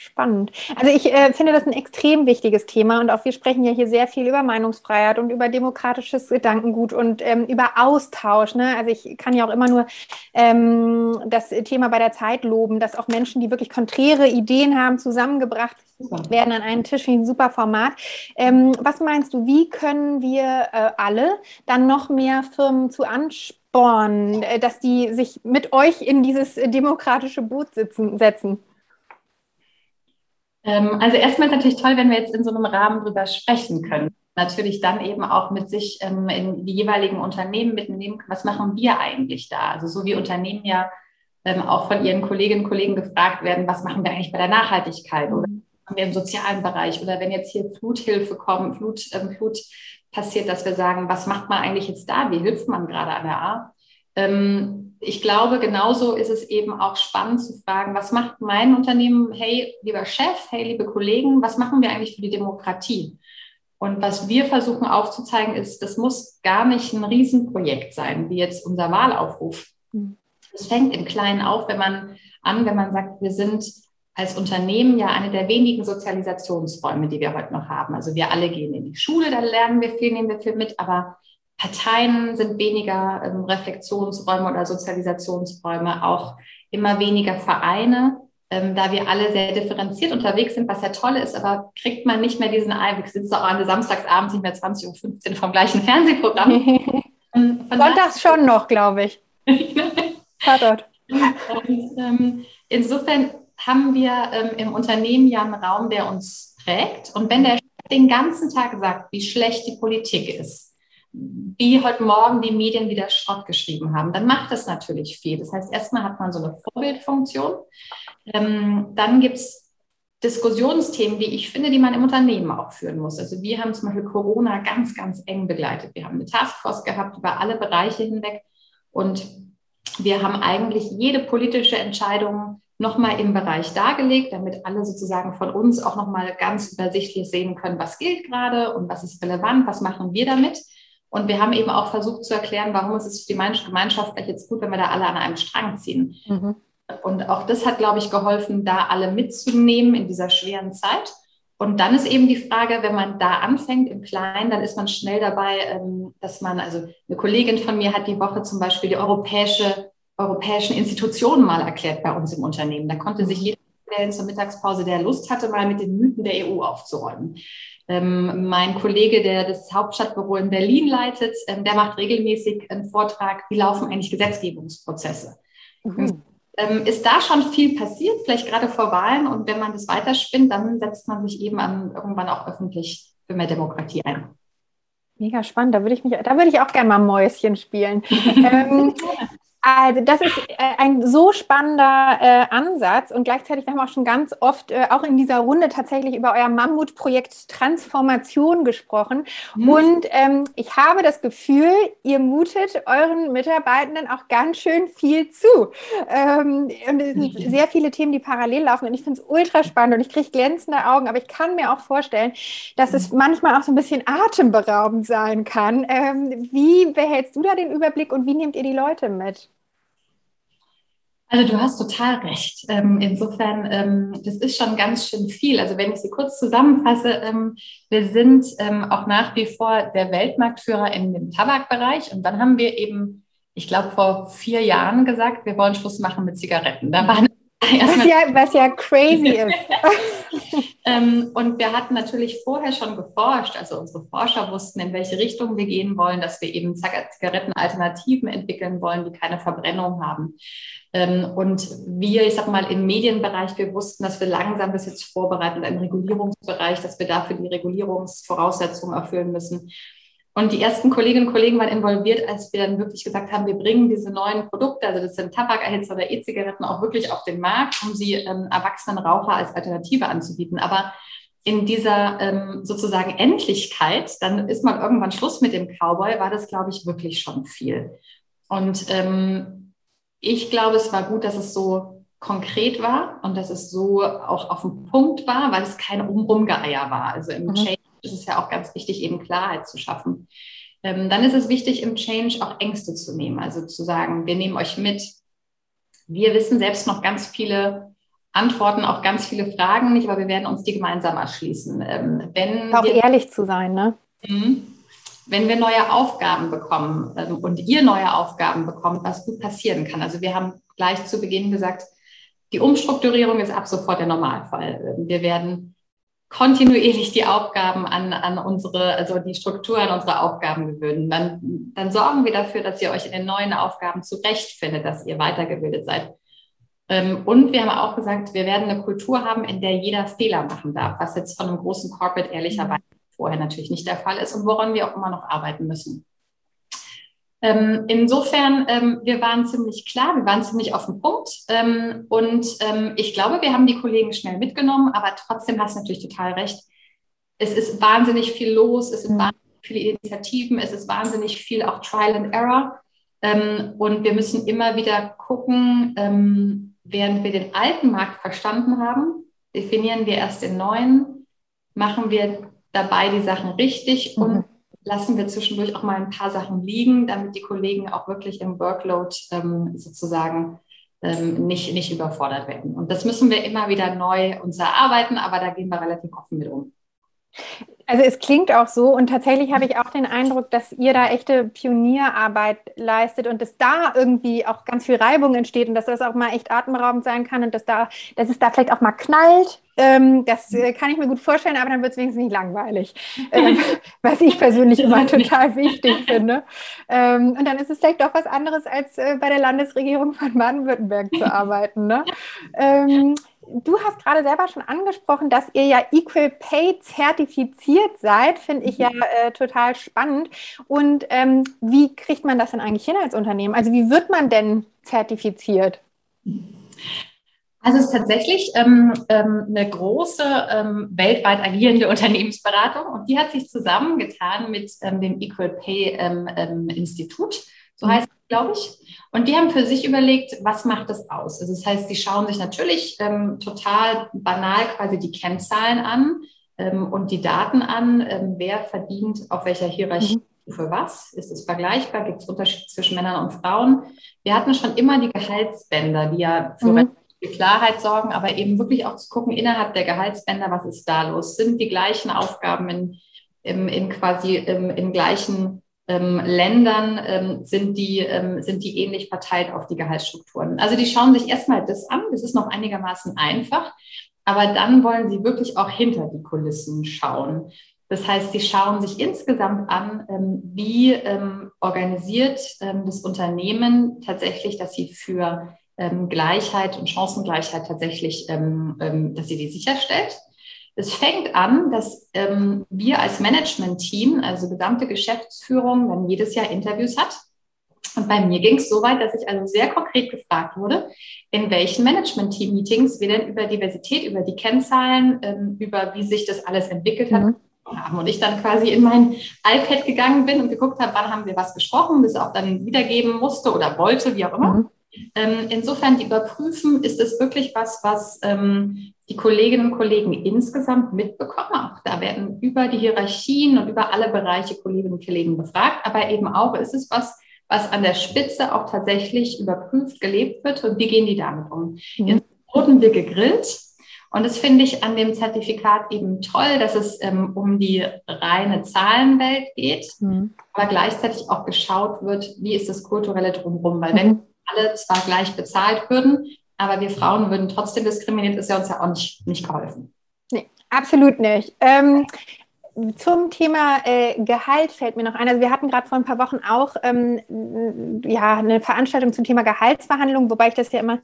B: Spannend. Also ich äh, finde das ein extrem wichtiges Thema und auch wir sprechen ja hier sehr viel über Meinungsfreiheit und über demokratisches Gedankengut und ähm, über Austausch. Ne? Also ich kann ja auch immer nur ähm, das Thema bei der Zeit loben, dass auch Menschen, die wirklich konträre Ideen haben, zusammengebracht werden an einen Tisch. Ein super Format. Ähm, was meinst du, wie können wir äh, alle dann noch mehr Firmen zu anspornen, äh, dass die sich mit euch in dieses demokratische Boot sitzen, setzen?
C: Ähm, also erstmal natürlich toll, wenn wir jetzt in so einem Rahmen drüber sprechen können. Natürlich dann eben auch mit sich ähm, in die jeweiligen Unternehmen mitnehmen, was machen wir eigentlich da? Also so wie Unternehmen ja ähm, auch von ihren Kolleginnen und Kollegen gefragt werden, was machen wir eigentlich bei der Nachhaltigkeit oder haben wir im sozialen Bereich oder wenn jetzt hier Fluthilfe kommt, Flut, ähm, Flut passiert, dass wir sagen, was macht man eigentlich jetzt da? Wie hilft man gerade an der A? Ich glaube, genauso ist es eben auch spannend zu fragen, was macht mein Unternehmen? Hey, lieber Chef, hey, liebe Kollegen, was machen wir eigentlich für die Demokratie? Und was wir versuchen aufzuzeigen, ist, das muss gar nicht ein Riesenprojekt sein, wie jetzt unser Wahlaufruf. Hm. Es fängt im Kleinen auf, wenn man an, wenn man sagt, wir sind als Unternehmen ja eine der wenigen Sozialisationsräume, die wir heute noch haben. Also wir alle gehen in die Schule, da lernen wir viel, nehmen wir viel mit, aber Parteien sind weniger ähm, Reflexionsräume oder Sozialisationsräume, auch immer weniger Vereine. Ähm, da wir alle sehr differenziert unterwegs sind, was ja toll ist, aber kriegt man nicht mehr diesen Einblick, sitzt auch alle samstagsabends nicht mehr 20.15 Uhr vom gleichen Fernsehprogramm.
B: Ähm, Sonntags schon noch, glaube ich.
C: Tatort. Und ähm, insofern haben wir ähm, im Unternehmen ja einen Raum, der uns prägt. Und wenn der den ganzen Tag sagt, wie schlecht die Politik ist, wie heute Morgen die Medien wieder Schrott geschrieben haben, dann macht das natürlich viel. Das heißt, erstmal hat man so eine Vorbildfunktion. Ähm, dann gibt es Diskussionsthemen, die ich finde, die man im Unternehmen auch führen muss. Also wir haben zum Beispiel Corona ganz, ganz eng begleitet. Wir haben eine Taskforce gehabt über alle Bereiche hinweg und wir haben eigentlich jede politische Entscheidung nochmal im Bereich dargelegt, damit alle sozusagen von uns auch nochmal ganz übersichtlich sehen können, was gilt gerade und was ist relevant, was machen wir damit. Und wir haben eben auch versucht zu erklären, warum ist es für die Gemeinschaft vielleicht jetzt gut, wenn wir da alle an einem Strang ziehen. Mhm. Und auch das hat, glaube ich, geholfen, da alle mitzunehmen in dieser schweren Zeit. Und dann ist eben die Frage, wenn man da anfängt im Kleinen, dann ist man schnell dabei, ähm, dass man, also eine Kollegin von mir hat die Woche zum Beispiel die europäische, europäischen Institutionen mal erklärt bei uns im Unternehmen. Da konnte sich jeder zur Mittagspause, der Lust hatte, mal mit den Mythen der EU aufzuräumen. Ähm, mein Kollege, der das Hauptstadtbüro in Berlin leitet, ähm, der macht regelmäßig einen Vortrag, wie laufen eigentlich Gesetzgebungsprozesse. Mhm. Ähm, ist da schon viel passiert, vielleicht gerade vor Wahlen? Und wenn man das weiterspinnt, dann setzt man sich eben an, irgendwann auch öffentlich für mehr Demokratie ein.
B: Mega spannend. Da würde ich mich, da würde ich auch gerne mal Mäuschen spielen. ähm, also das ist äh, ein so spannender äh, Ansatz und gleichzeitig wir haben auch schon ganz oft äh, auch in dieser Runde tatsächlich über euer Mammutprojekt Transformation gesprochen mhm. und ähm, ich habe das Gefühl, ihr mutet euren Mitarbeitenden auch ganz schön viel zu ähm, und es sind mhm. sehr viele Themen, die parallel laufen und ich finde es ultra spannend und ich kriege glänzende Augen, aber ich kann mir auch vorstellen, dass es mhm. manchmal auch so ein bisschen atemberaubend sein kann. Ähm, wie behältst du da den Überblick und wie nehmt ihr die Leute mit?
C: Also du hast total recht. Ähm, insofern, ähm, das ist schon ganz schön viel. Also wenn ich sie kurz zusammenfasse, ähm, wir sind auch nach wie vor der Weltmarktführer in dem Tabakbereich. Und dann haben wir eben, ich glaube, vor vier Jahren gesagt, wir wollen Schluss machen mit Zigaretten. Da waren
B: was ja, was ja crazy ist.
C: ähm, und wir hatten natürlich vorher schon geforscht, also unsere Forscher wussten, in welche Richtung wir gehen wollen, dass wir eben Zigarettenalternativen entwickeln wollen, die keine Verbrennung haben. Ähm, und wir, ich sag mal, im Medienbereich, wir wussten, dass wir langsam das jetzt vorbereiten im Regulierungsbereich, dass wir dafür die Regulierungsvoraussetzungen erfüllen müssen. Und die ersten Kolleginnen und Kollegen waren involviert, als wir dann wirklich gesagt haben, wir bringen diese neuen Produkte, also das sind Tabakerhitzer oder E-Zigaretten, auch wirklich auf den Markt, um sie ähm, erwachsenen Raucher als Alternative anzubieten. Aber in dieser ähm, sozusagen Endlichkeit, dann ist mal irgendwann Schluss mit dem Cowboy, war das, glaube ich, wirklich schon viel. Und ähm, ich glaube, es war gut, dass es so konkret war und dass es so auch auf den Punkt war, weil es kein Rumgeier war. Also im mhm. Change ist es ja auch ganz wichtig, eben Klarheit zu schaffen. Ähm, dann ist es wichtig, im Change auch Ängste zu nehmen. Also zu sagen, wir nehmen euch mit. Wir wissen selbst noch ganz viele antworten auf ganz viele Fragen nicht, aber wir werden uns die gemeinsam erschließen.
B: Ähm, wenn auch wir, ehrlich zu sein, ne?
C: Mhm. Wenn wir neue Aufgaben bekommen ähm, und ihr neue Aufgaben bekommt, was gut passieren kann. Also wir haben gleich zu Beginn gesagt, die Umstrukturierung ist ab sofort der Normalfall. Wir werden kontinuierlich die Aufgaben an, an unsere, also die Struktur an unsere Aufgaben gewöhnen. Dann, dann sorgen wir dafür, dass ihr euch in den neuen Aufgaben zurechtfindet, dass ihr weitergebildet seid. Ähm, und wir haben auch gesagt, wir werden eine Kultur haben, in der jeder Fehler machen darf, was jetzt von einem großen Corporate ehrlicherweise vorher natürlich nicht der Fall ist und woran wir auch immer noch arbeiten müssen. Ähm, insofern, ähm, wir waren ziemlich klar, wir waren ziemlich auf dem Punkt. Ähm, und ähm, ich glaube, wir haben die Kollegen schnell mitgenommen, aber trotzdem hast du natürlich total recht. Es ist wahnsinnig viel los, es sind mhm. wahnsinnig viele Initiativen, es ist wahnsinnig viel auch Trial and Error. Ähm, und wir müssen immer wieder gucken, ähm, während wir den alten Markt verstanden haben, definieren wir erst den neuen, machen wir dabei die Sachen richtig mhm. und lassen wir zwischendurch auch mal ein paar Sachen liegen, damit die Kollegen auch wirklich im Workload ähm, sozusagen ähm, nicht, nicht überfordert werden. Und das müssen wir immer wieder neu uns erarbeiten, aber da gehen wir relativ offen mit um.
B: Also es klingt auch so und tatsächlich habe ich auch den Eindruck, dass ihr da echte Pionierarbeit leistet und dass da irgendwie auch ganz viel Reibung entsteht und dass das auch mal echt atemberaubend sein kann und dass da, dass es da vielleicht auch mal knallt. Ähm, das äh, kann ich mir gut vorstellen, aber dann wird es wenigstens nicht langweilig, äh, was ich persönlich immer total wichtig finde. Ähm, und dann ist es vielleicht doch was anderes, als äh, bei der Landesregierung von Baden-Württemberg zu arbeiten. Ne? Ähm, du hast gerade selber schon angesprochen, dass ihr ja Equal Pay zertifiziert seid. Finde ich ja mhm. äh, total spannend. Und ähm, wie kriegt man das denn eigentlich hin als Unternehmen? Also wie wird man denn zertifiziert?
C: Also es ist tatsächlich ähm, ähm, eine große ähm, weltweit agierende Unternehmensberatung und die hat sich zusammengetan mit ähm, dem Equal Pay ähm, ähm, Institut, so mhm. heißt es, glaube ich. Und die haben für sich überlegt, was macht das aus? Also das heißt, die schauen sich natürlich ähm, total banal quasi die Kennzahlen an ähm, und die Daten an, ähm, wer verdient auf welcher Hierarchie mhm. für was. Ist es vergleichbar? Gibt es Unterschiede zwischen Männern und Frauen? Wir hatten schon immer die Gehaltsbänder, die ja für mhm. Klarheit sorgen, aber eben wirklich auch zu gucken, innerhalb der Gehaltsbänder, was ist da los? Sind die gleichen Aufgaben in, in, in quasi in, in gleichen ähm, Ländern ähm, sind, die, ähm, sind die ähnlich verteilt auf die Gehaltsstrukturen. Also die schauen sich erstmal das an, das ist noch einigermaßen einfach, aber dann wollen sie wirklich auch hinter die Kulissen schauen. Das heißt, sie schauen sich insgesamt an, ähm, wie ähm, organisiert ähm, das Unternehmen tatsächlich, dass sie für Gleichheit und Chancengleichheit tatsächlich, dass sie die sicherstellt. Es fängt an, dass ähm, wir als Management-Team, also gesamte Geschäftsführung, dann jedes Jahr Interviews hat. Und bei mir ging es so weit, dass ich also sehr konkret gefragt wurde, in welchen Management-Team-Meetings wir denn über Diversität, über die Kennzahlen, ähm, über wie sich das alles entwickelt hat, mhm. haben. Und ich dann quasi in mein iPad gegangen bin und geguckt habe, wann haben wir was gesprochen, das auch dann wiedergeben musste oder wollte, wie auch immer. Mhm. Ähm, insofern, die überprüfen, ist es wirklich was, was ähm, die Kolleginnen und Kollegen insgesamt mitbekommen. Auch da werden über die Hierarchien und über alle Bereiche Kolleginnen und Kollegen befragt, aber eben auch ist es was, was an der Spitze auch tatsächlich überprüft, gelebt wird und wie gehen die damit um. Mhm. Jetzt wurden wir gegrillt und das finde ich an dem Zertifikat eben toll, dass es ähm, um die reine Zahlenwelt geht, mhm. aber gleichzeitig auch geschaut wird, wie ist das kulturelle drumherum, weil mhm. wenn alle zwar gleich bezahlt würden, aber wir Frauen würden trotzdem diskriminiert, ist ja uns ja auch nicht, nicht geholfen.
B: Nee, absolut nicht. Ähm, zum Thema äh, Gehalt fällt mir noch ein. Also wir hatten gerade vor ein paar Wochen auch ähm, ja, eine Veranstaltung zum Thema Gehaltsverhandlungen, wobei ich das ja immer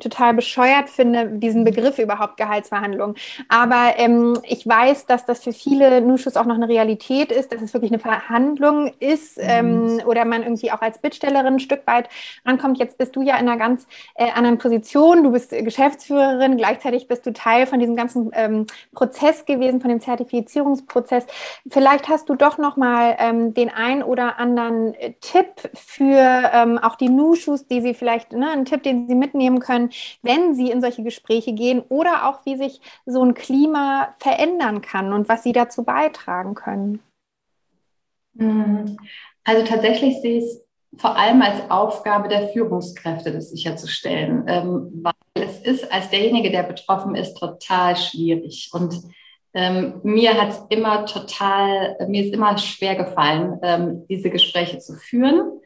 B: total bescheuert finde, diesen Begriff überhaupt Gehaltsverhandlungen. Aber ähm, ich weiß, dass das für viele Nuschus auch noch eine Realität ist, dass es wirklich eine Verhandlung ist ähm, mhm. oder man irgendwie auch als Bittstellerin ein Stück weit rankommt. Jetzt bist du ja in einer ganz äh, anderen Position. Du bist Geschäftsführerin, gleichzeitig bist du Teil von diesem ganzen ähm, Prozess gewesen, von dem Zertifizierungsprozess heißt, vielleicht hast du doch noch mal ähm, den ein oder anderen äh, Tipp für ähm, auch die Nushus, die sie vielleicht, ne, einen Tipp, den sie mitnehmen können, wenn sie in solche Gespräche gehen oder auch wie sich so ein Klima verändern kann und was sie dazu beitragen können.
C: Mhm. Also tatsächlich sehe ich es vor allem als Aufgabe der Führungskräfte, das sicherzustellen, ähm, weil es ist als derjenige, der betroffen ist, total schwierig. Und ähm, mir hat immer total, mir ist immer schwer gefallen, ähm, diese Gespräche zu führen,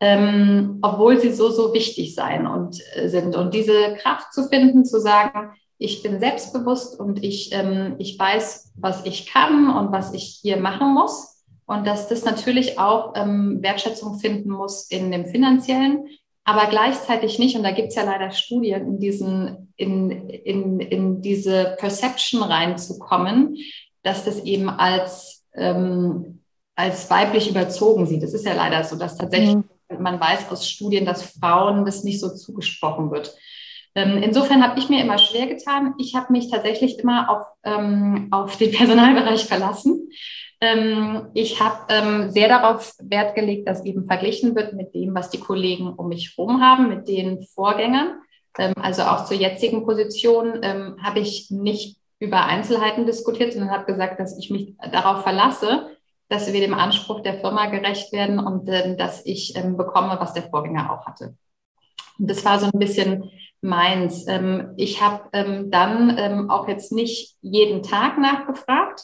C: ähm, obwohl sie so, so wichtig sein und äh, sind. Und diese Kraft zu finden, zu sagen, ich bin selbstbewusst und ich, ähm, ich weiß, was ich kann und was ich hier machen muss. Und dass das natürlich auch ähm, Wertschätzung finden muss in dem finanziellen, aber gleichzeitig nicht, und da gibt es ja leider Studien, in, diesen, in, in, in diese Perception reinzukommen, dass das eben als, ähm, als weiblich überzogen sieht. Das ist ja leider so, dass tatsächlich mhm. man weiß aus Studien, dass Frauen das nicht so zugesprochen wird. Ähm, insofern habe ich mir immer schwer getan. Ich habe mich tatsächlich immer auf, ähm, auf den Personalbereich verlassen ich habe ähm, sehr darauf Wert gelegt, dass eben verglichen wird mit dem, was die Kollegen um mich herum haben, mit den Vorgängern. Ähm, also auch zur jetzigen Position ähm, habe ich nicht über Einzelheiten diskutiert, sondern habe gesagt, dass ich mich darauf verlasse, dass wir dem Anspruch der Firma gerecht werden und ähm, dass ich ähm, bekomme, was der Vorgänger auch hatte. Und das war so ein bisschen meins. ich habe dann auch jetzt nicht jeden Tag nachgefragt,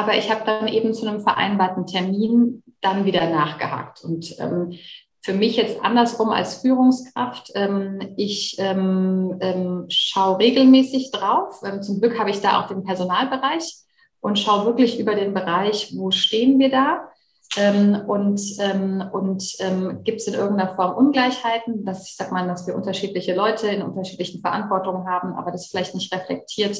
C: aber ich habe dann eben zu einem vereinbarten Termin dann wieder nachgehakt. Und ähm, für mich jetzt andersrum als Führungskraft, ähm, ich ähm, ähm, schaue regelmäßig drauf. Ähm, zum Glück habe ich da auch den Personalbereich und schaue wirklich über den Bereich, wo stehen wir da. Ähm, und ähm, und gibt es in irgendeiner Form Ungleichheiten, dass ich sag mal, dass wir unterschiedliche Leute in unterschiedlichen Verantwortungen haben, aber das vielleicht nicht reflektiert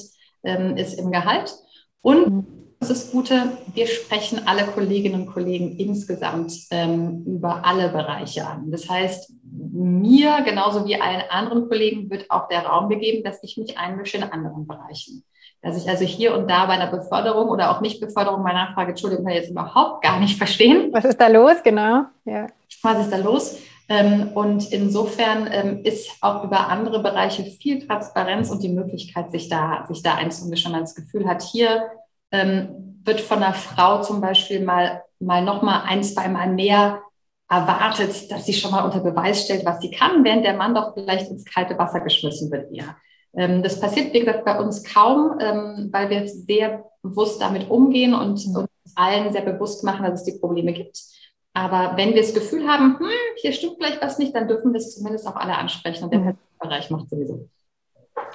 C: ist im Gehalt. Und ist das Gute, wir sprechen alle Kolleginnen und Kollegen insgesamt ähm, über alle Bereiche an. Das heißt, mir genauso wie allen anderen Kollegen wird auch der Raum gegeben, dass ich mich einmische in anderen Bereichen. Dass ich also hier und da bei einer Beförderung oder auch Nicht-Beförderung meine Nachfrage, Entschuldigung, kann ich jetzt überhaupt gar nicht verstehen.
B: Was ist da los, genau?
C: Ja. Was ist da los? Ähm, und insofern ähm, ist auch über andere Bereiche viel Transparenz und die Möglichkeit, sich da, sich da einzumischen, wenn man das Gefühl hat, hier ähm, wird von einer Frau zum Beispiel mal, mal noch mal ein, zwei Mal mehr erwartet, dass sie schon mal unter Beweis stellt, was sie kann, während der Mann doch vielleicht ins kalte Wasser geschmissen wird eher. Ähm, das passiert, wie gesagt, bei uns kaum, ähm, weil wir sehr bewusst damit umgehen und uns allen sehr bewusst machen, dass es die Probleme gibt. Aber wenn wir das Gefühl haben, hm, hier stimmt vielleicht was nicht, dann dürfen wir es zumindest auch alle ansprechen und der mhm. Bereich macht sowieso.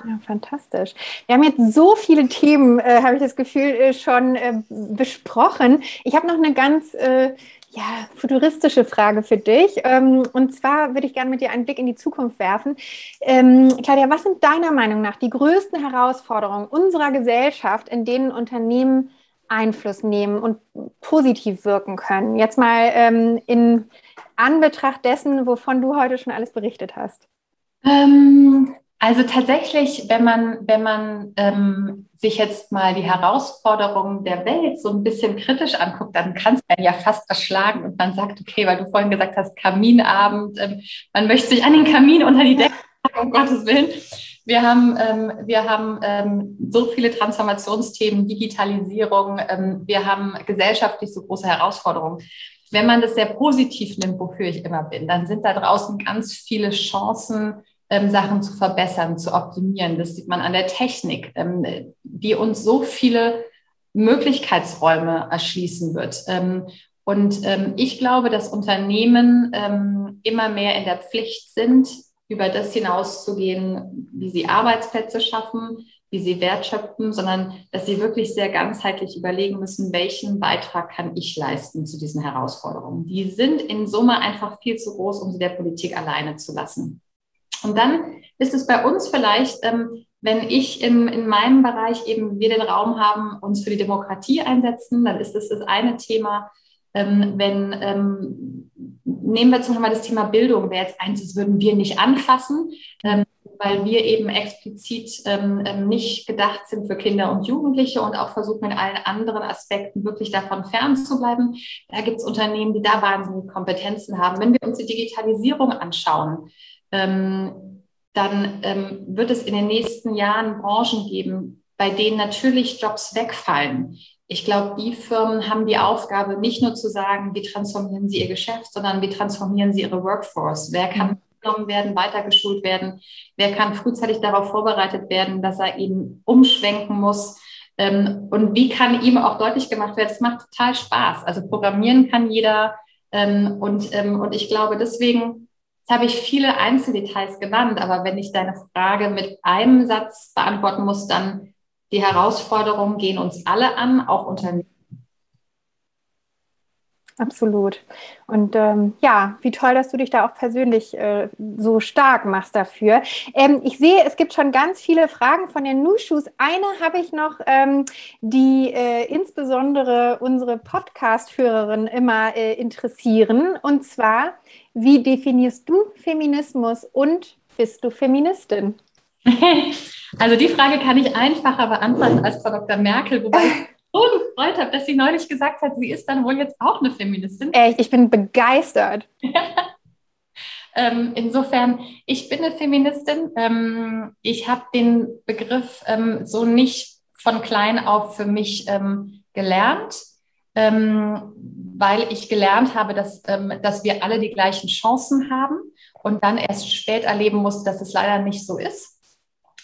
B: Ja, fantastisch. Wir haben jetzt so viele Themen, äh, habe ich das Gefühl, äh, schon äh, besprochen. Ich habe noch eine ganz äh, ja, futuristische Frage für dich. Ähm, und zwar würde ich gerne mit dir einen Blick in die Zukunft werfen. Ähm, Claudia, was sind deiner Meinung nach die größten Herausforderungen unserer Gesellschaft, in denen Unternehmen Einfluss nehmen und positiv wirken können? Jetzt mal ähm, in Anbetracht dessen, wovon du heute schon alles berichtet hast.
C: Ähm, also tatsächlich, wenn man, wenn man ähm, sich jetzt mal die Herausforderungen der Welt so ein bisschen kritisch anguckt, dann kann es einen ja fast erschlagen und man sagt, okay, weil du vorhin gesagt hast, Kaminabend, ähm, man möchte sich an den Kamin unter die Decke, um Gottes Willen. Wir haben, ähm, wir haben ähm, so viele Transformationsthemen, Digitalisierung, ähm, wir haben gesellschaftlich so große Herausforderungen. Wenn man das sehr positiv nimmt, wofür ich immer bin, dann sind da draußen ganz viele Chancen, ähm, Sachen zu verbessern, zu optimieren. Das sieht man an der Technik, ähm, die uns so viele Möglichkeitsräume erschließen wird. Ähm, und ähm, ich glaube, dass Unternehmen ähm, immer mehr in der Pflicht sind, über das hinauszugehen, wie sie Arbeitsplätze schaffen, wie sie wertschöpfen, sondern dass sie wirklich sehr ganzheitlich überlegen müssen, welchen Beitrag kann ich leisten zu diesen Herausforderungen. Die sind in Summe einfach viel zu groß, um sie der Politik alleine zu lassen. Und dann ist es bei uns vielleicht, ähm, wenn ich im, in meinem Bereich eben wir den Raum haben, uns für die Demokratie einsetzen, dann ist das das eine Thema. Ähm, wenn, ähm, nehmen wir zum Beispiel das Thema Bildung, wäre jetzt eins, das würden wir nicht anfassen, ähm, weil wir eben explizit ähm, ähm, nicht gedacht sind für Kinder und Jugendliche und auch versuchen in allen anderen Aspekten wirklich davon fernzubleiben. Da gibt es Unternehmen, die da wahnsinnige Kompetenzen haben. Wenn wir uns die Digitalisierung anschauen, ähm, dann ähm, wird es in den nächsten Jahren Branchen geben, bei denen natürlich Jobs wegfallen. Ich glaube, die Firmen haben die Aufgabe, nicht nur zu sagen, wie transformieren sie ihr Geschäft, sondern wie transformieren sie ihre Workforce. Wer kann genommen werden, weitergeschult werden? Wer kann frühzeitig darauf vorbereitet werden, dass er eben umschwenken muss? Ähm, und wie kann ihm auch deutlich gemacht werden, es macht total Spaß. Also programmieren kann jeder. Ähm, und, ähm, und ich glaube, deswegen Jetzt habe ich viele Einzeldetails genannt, aber wenn ich deine Frage mit einem Satz beantworten muss, dann die Herausforderungen gehen uns alle an, auch Unternehmen.
B: Absolut. Und ähm, ja, wie toll, dass du dich da auch persönlich äh, so stark machst dafür. Ähm, ich sehe, es gibt schon ganz viele Fragen von den Nushus. Eine habe ich noch, ähm, die äh, insbesondere unsere Podcast-Hörerin immer äh, interessieren. Und zwar, wie definierst du Feminismus und bist du Feministin?
C: Also die Frage kann ich einfacher beantworten als Frau Dr. Merkel, wobei ich so gefreut habe, dass sie neulich gesagt hat, sie ist dann wohl jetzt auch eine Feministin.
B: Echt, ich bin begeistert.
C: ähm, insofern, ich bin eine Feministin. Ähm, ich habe den Begriff ähm, so nicht von klein auf für mich ähm, gelernt, ähm, weil ich gelernt habe, dass, ähm, dass wir alle die gleichen Chancen haben und dann erst spät erleben muss, dass es leider nicht so ist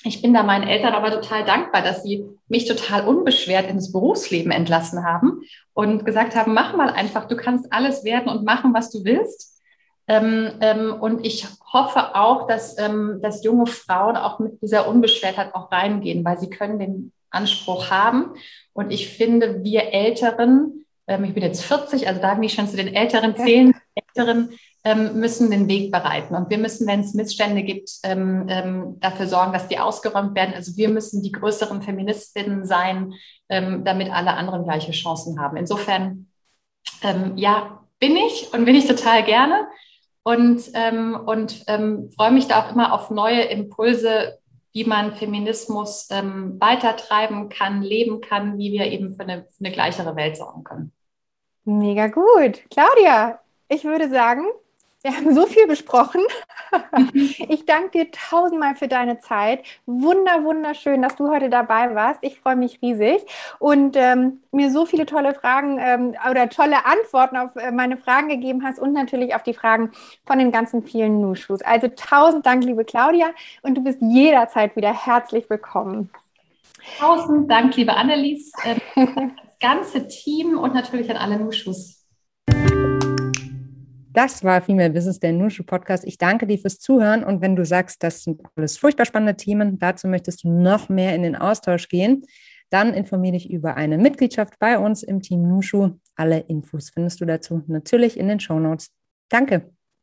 C: ich bin da meinen Eltern aber total dankbar, dass sie mich total unbeschwert ins Berufsleben entlassen haben und gesagt haben, mach mal einfach, du kannst alles werden und machen, was du willst. Ähm, ähm, und ich hoffe auch, dass, ähm, dass junge Frauen auch mit dieser Unbeschwertheit auch reingehen, weil sie können den Anspruch haben. Und ich finde, wir Älteren, ähm, ich bin jetzt 40, also darf ich schon zu den Älteren zählen, ja. Älteren, ähm, müssen den Weg bereiten. Und wir müssen, wenn es Missstände gibt, ähm, ähm, dafür sorgen, dass die ausgeräumt werden. Also wir müssen die größeren Feministinnen sein, ähm, damit alle anderen gleiche Chancen haben. Insofern, ähm, ja, bin ich und bin ich total gerne und, ähm, und freue mich da auch immer auf neue Impulse, wie man Feminismus weitertreiben kann, leben kann, wie wir eben für eine, für eine gleichere Welt sorgen können.
B: Mega gut. Claudia, ich würde sagen, wir haben so viel besprochen. Ich danke dir tausendmal für deine Zeit. Wunder, wunderschön, dass du heute dabei warst. Ich freue mich riesig und ähm, mir so viele tolle Fragen ähm, oder tolle Antworten auf äh, meine Fragen gegeben hast und natürlich auf die Fragen von den ganzen vielen Nushus. Also tausend Dank, liebe Claudia, und du bist jederzeit wieder herzlich willkommen.
C: Tausend Dank, liebe Annelies, ganze Team und natürlich an alle Nushus.
A: Das war Female Business, der Nushu Podcast. Ich danke dir fürs Zuhören. Und wenn du sagst, das sind alles furchtbar spannende Themen, dazu möchtest du noch mehr in den Austausch gehen, dann informiere dich über eine Mitgliedschaft bei uns im Team Nushu. Alle Infos findest du dazu natürlich in den Show Notes. Danke.